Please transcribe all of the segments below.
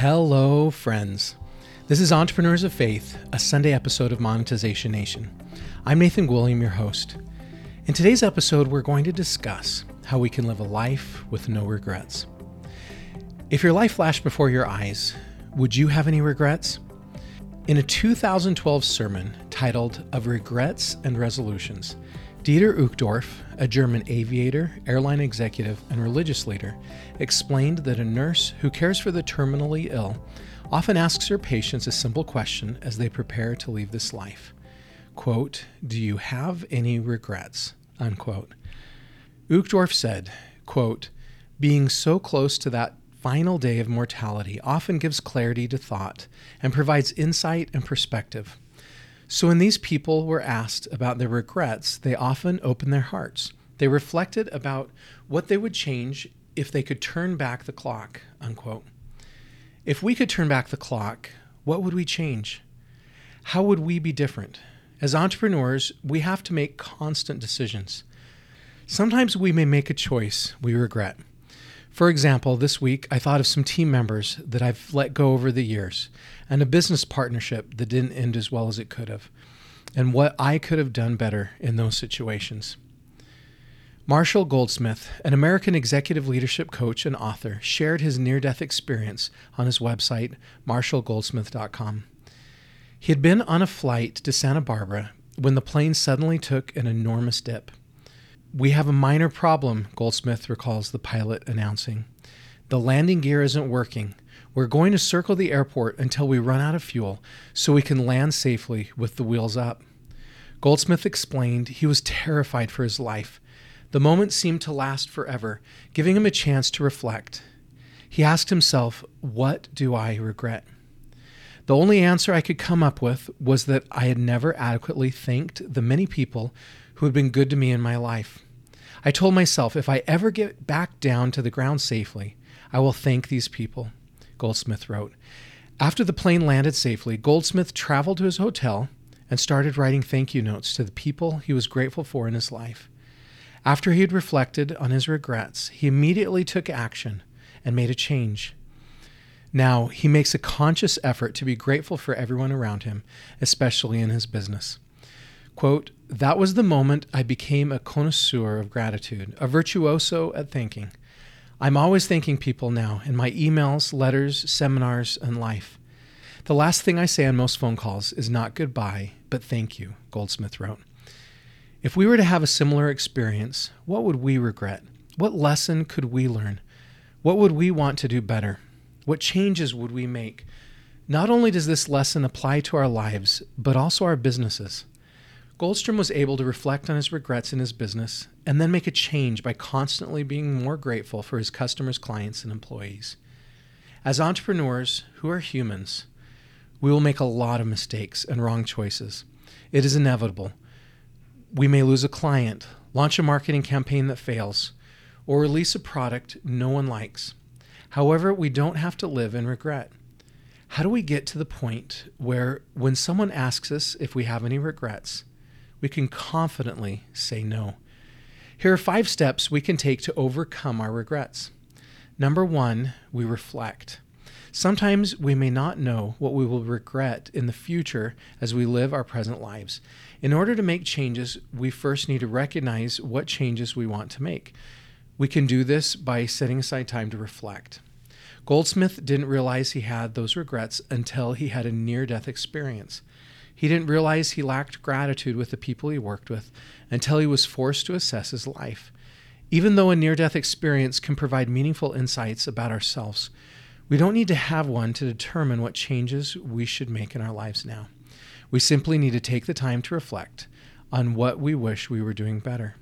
Hello, friends. This is Entrepreneurs of Faith, a Sunday episode of Monetization Nation. I'm Nathan William, your host. In today's episode, we're going to discuss how we can live a life with no regrets. If your life flashed before your eyes, would you have any regrets? In a 2012 sermon titled Of Regrets and Resolutions, Dieter Uchtdorf, a German aviator, airline executive, and religious leader, explained that a nurse who cares for the terminally ill often asks her patients a simple question as they prepare to leave this life. Quote, Do you have any regrets? Unquote. Uchtdorf said, quote, Being so close to that final day of mortality often gives clarity to thought and provides insight and perspective. So, when these people were asked about their regrets, they often opened their hearts. They reflected about what they would change if they could turn back the clock. Unquote. If we could turn back the clock, what would we change? How would we be different? As entrepreneurs, we have to make constant decisions. Sometimes we may make a choice we regret. For example, this week I thought of some team members that I've let go over the years and a business partnership that didn't end as well as it could have, and what I could have done better in those situations. Marshall Goldsmith, an American executive leadership coach and author, shared his near death experience on his website, marshallgoldsmith.com. He had been on a flight to Santa Barbara when the plane suddenly took an enormous dip. We have a minor problem, Goldsmith recalls the pilot announcing. The landing gear isn't working. We're going to circle the airport until we run out of fuel so we can land safely with the wheels up. Goldsmith explained he was terrified for his life. The moment seemed to last forever, giving him a chance to reflect. He asked himself, What do I regret? The only answer I could come up with was that I had never adequately thanked the many people who had been good to me in my life. I told myself if I ever get back down to the ground safely, I will thank these people, Goldsmith wrote. After the plane landed safely, Goldsmith traveled to his hotel and started writing thank you notes to the people he was grateful for in his life. After he had reflected on his regrets, he immediately took action and made a change. Now, he makes a conscious effort to be grateful for everyone around him, especially in his business. Quote, that was the moment I became a connoisseur of gratitude, a virtuoso at thanking. I'm always thanking people now in my emails, letters, seminars, and life. The last thing I say on most phone calls is not goodbye, but thank you, Goldsmith wrote. If we were to have a similar experience, what would we regret? What lesson could we learn? What would we want to do better? What changes would we make? Not only does this lesson apply to our lives, but also our businesses. Goldsmith was able to reflect on his regrets in his business and then make a change by constantly being more grateful for his customers, clients, and employees. As entrepreneurs who are humans, we will make a lot of mistakes and wrong choices. It is inevitable. We may lose a client, launch a marketing campaign that fails, or release a product no one likes. However, we don't have to live in regret. How do we get to the point where, when someone asks us if we have any regrets, we can confidently say no. Here are five steps we can take to overcome our regrets. Number one, we reflect. Sometimes we may not know what we will regret in the future as we live our present lives. In order to make changes, we first need to recognize what changes we want to make. We can do this by setting aside time to reflect. Goldsmith didn't realize he had those regrets until he had a near death experience. He didn't realize he lacked gratitude with the people he worked with until he was forced to assess his life. Even though a near death experience can provide meaningful insights about ourselves, we don't need to have one to determine what changes we should make in our lives now. We simply need to take the time to reflect on what we wish we were doing better.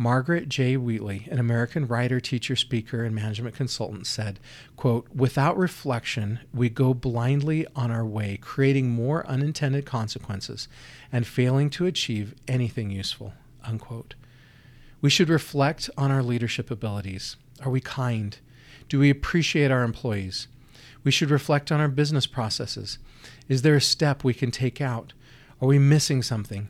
Margaret J. Wheatley, an American writer, teacher, speaker, and management consultant, said, quote, Without reflection, we go blindly on our way, creating more unintended consequences and failing to achieve anything useful. Unquote. We should reflect on our leadership abilities. Are we kind? Do we appreciate our employees? We should reflect on our business processes. Is there a step we can take out? Are we missing something?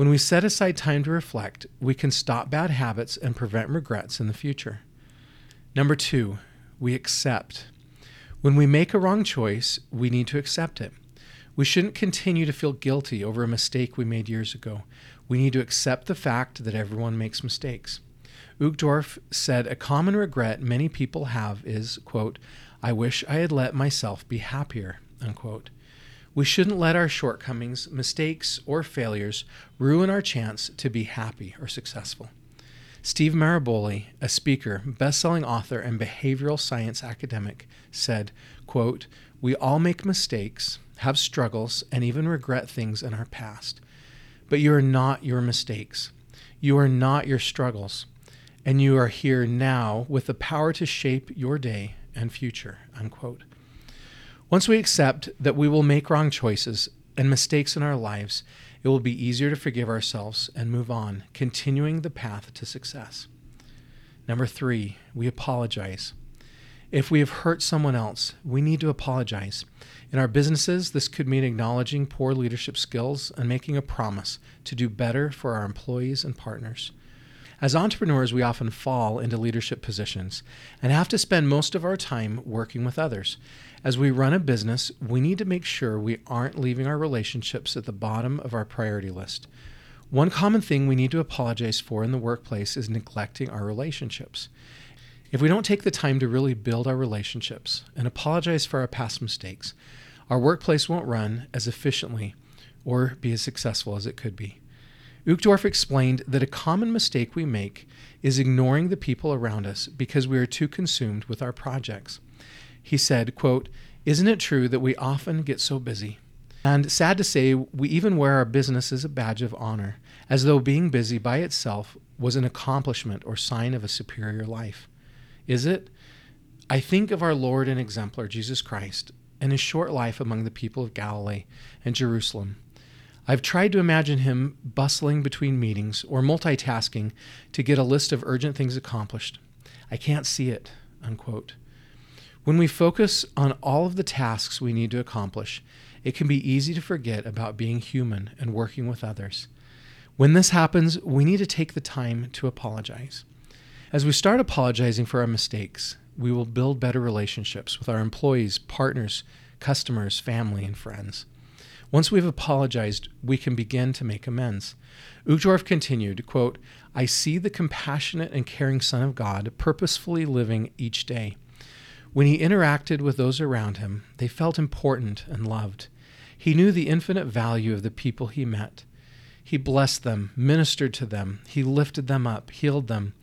When we set aside time to reflect, we can stop bad habits and prevent regrets in the future. Number two, we accept. When we make a wrong choice, we need to accept it. We shouldn't continue to feel guilty over a mistake we made years ago. We need to accept the fact that everyone makes mistakes. Uchtdorf said a common regret many people have is, quote, I wish I had let myself be happier, unquote. We shouldn't let our shortcomings, mistakes, or failures ruin our chance to be happy or successful. Steve Maraboli, a speaker, best-selling author, and behavioral science academic, said, quote, "We all make mistakes, have struggles, and even regret things in our past. But you are not your mistakes. You are not your struggles. And you are here now with the power to shape your day and future." Unquote. Once we accept that we will make wrong choices and mistakes in our lives, it will be easier to forgive ourselves and move on, continuing the path to success. Number three, we apologize. If we have hurt someone else, we need to apologize. In our businesses, this could mean acknowledging poor leadership skills and making a promise to do better for our employees and partners. As entrepreneurs, we often fall into leadership positions and have to spend most of our time working with others. As we run a business, we need to make sure we aren't leaving our relationships at the bottom of our priority list. One common thing we need to apologize for in the workplace is neglecting our relationships. If we don't take the time to really build our relationships and apologize for our past mistakes, our workplace won't run as efficiently or be as successful as it could be. Uchtdorf explained that a common mistake we make is ignoring the people around us because we are too consumed with our projects. He said, quote, Isn't it true that we often get so busy? And sad to say, we even wear our business as a badge of honor, as though being busy by itself was an accomplishment or sign of a superior life. Is it? I think of our Lord and exemplar, Jesus Christ, and his short life among the people of Galilee and Jerusalem. I've tried to imagine him bustling between meetings or multitasking to get a list of urgent things accomplished. I can't see it. Unquote. When we focus on all of the tasks we need to accomplish, it can be easy to forget about being human and working with others. When this happens, we need to take the time to apologize. As we start apologizing for our mistakes, we will build better relationships with our employees, partners, customers, family, and friends. Once we've apologized, we can begin to make amends. Uchtdorf continued, quote, I see the compassionate and caring Son of God purposefully living each day. When he interacted with those around him, they felt important and loved. He knew the infinite value of the people he met. He blessed them, ministered to them, he lifted them up, healed them.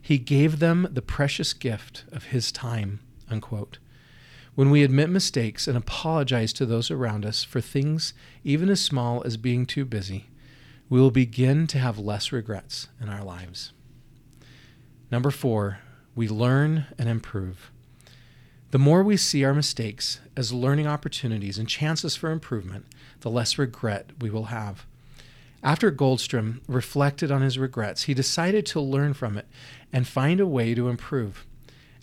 He gave them the precious gift of his time. Unquote. When we admit mistakes and apologize to those around us for things even as small as being too busy, we will begin to have less regrets in our lives. Number four, we learn and improve. The more we see our mistakes as learning opportunities and chances for improvement, the less regret we will have. After Goldsmith reflected on his regrets, he decided to learn from it and find a way to improve.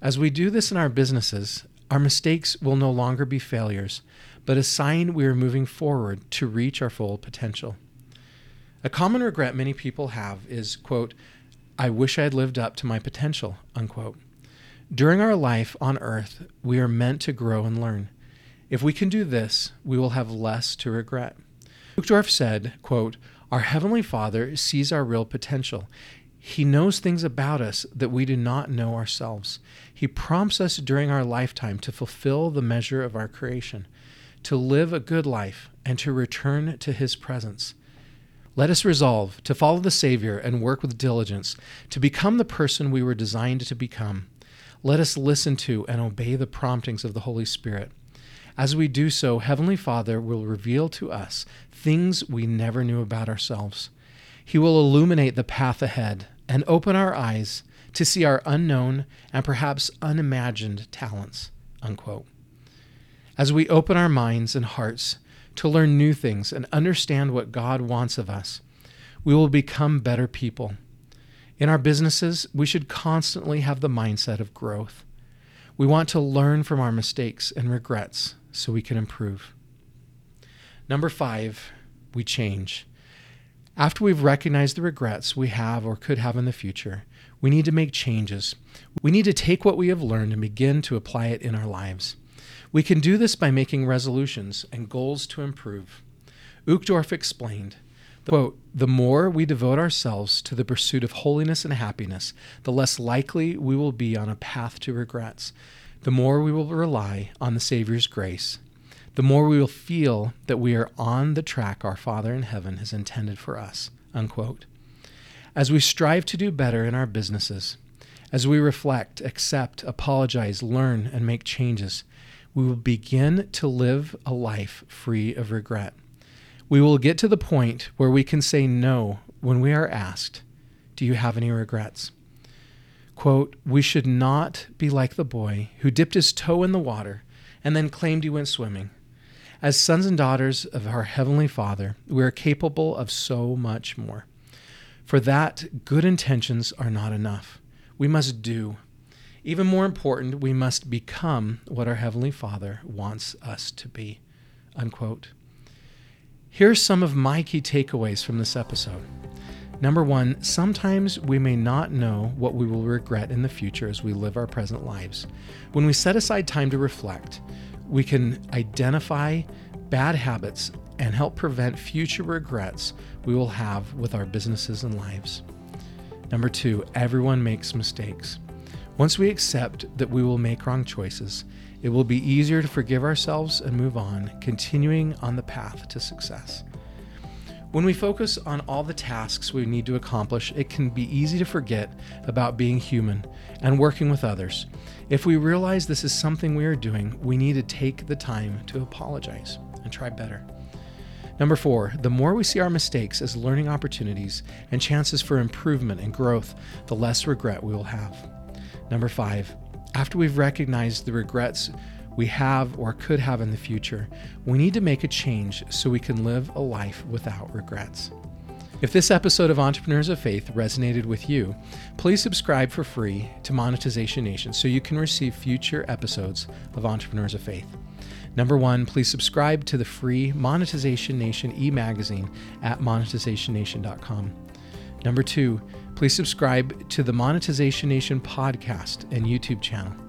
As we do this in our businesses, our mistakes will no longer be failures, but a sign we are moving forward to reach our full potential. A common regret many people have is, quote, I wish I had lived up to my potential, unquote. During our life on earth, we are meant to grow and learn. If we can do this, we will have less to regret. Uchtdorf said, quote, Our Heavenly Father sees our real potential. He knows things about us that we do not know ourselves. He prompts us during our lifetime to fulfill the measure of our creation, to live a good life, and to return to His presence. Let us resolve to follow the Savior and work with diligence to become the person we were designed to become. Let us listen to and obey the promptings of the Holy Spirit. As we do so, Heavenly Father will reveal to us things we never knew about ourselves. He will illuminate the path ahead and open our eyes to see our unknown and perhaps unimagined talents. Unquote. As we open our minds and hearts to learn new things and understand what God wants of us, we will become better people. In our businesses, we should constantly have the mindset of growth. We want to learn from our mistakes and regrets so we can improve. Number five, we change. After we've recognized the regrets we have or could have in the future, we need to make changes. We need to take what we have learned and begin to apply it in our lives. We can do this by making resolutions and goals to improve. Uchtdorf explained, quote, the more we devote ourselves to the pursuit of holiness and happiness, the less likely we will be on a path to regrets. The more we will rely on the Savior's grace, the more we will feel that we are on the track our Father in heaven has intended for us. Unquote. As we strive to do better in our businesses, as we reflect, accept, apologize, learn, and make changes, we will begin to live a life free of regret. We will get to the point where we can say no when we are asked, Do you have any regrets? Quote, We should not be like the boy who dipped his toe in the water and then claimed he went swimming. As sons and daughters of our Heavenly Father, we are capable of so much more. For that, good intentions are not enough. We must do. Even more important, we must become what our Heavenly Father wants us to be. Unquote. Here are some of my key takeaways from this episode. Number one, sometimes we may not know what we will regret in the future as we live our present lives. When we set aside time to reflect, we can identify bad habits and help prevent future regrets we will have with our businesses and lives. Number two, everyone makes mistakes. Once we accept that we will make wrong choices, it will be easier to forgive ourselves and move on, continuing on the path to success. When we focus on all the tasks we need to accomplish, it can be easy to forget about being human and working with others. If we realize this is something we are doing, we need to take the time to apologize and try better. Number four, the more we see our mistakes as learning opportunities and chances for improvement and growth, the less regret we will have. Number five, after we've recognized the regrets we have or could have in the future, we need to make a change so we can live a life without regrets. If this episode of Entrepreneurs of Faith resonated with you, please subscribe for free to Monetization Nation so you can receive future episodes of Entrepreneurs of Faith. Number one, please subscribe to the free Monetization Nation e magazine at monetizationnation.com. Number two, please subscribe to the Monetization Nation podcast and YouTube channel.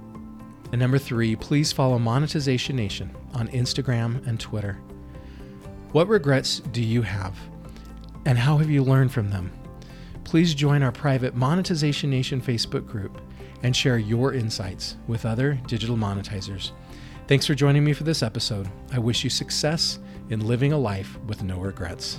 And number three, please follow Monetization Nation on Instagram and Twitter. What regrets do you have? And how have you learned from them? Please join our private Monetization Nation Facebook group and share your insights with other digital monetizers. Thanks for joining me for this episode. I wish you success in living a life with no regrets.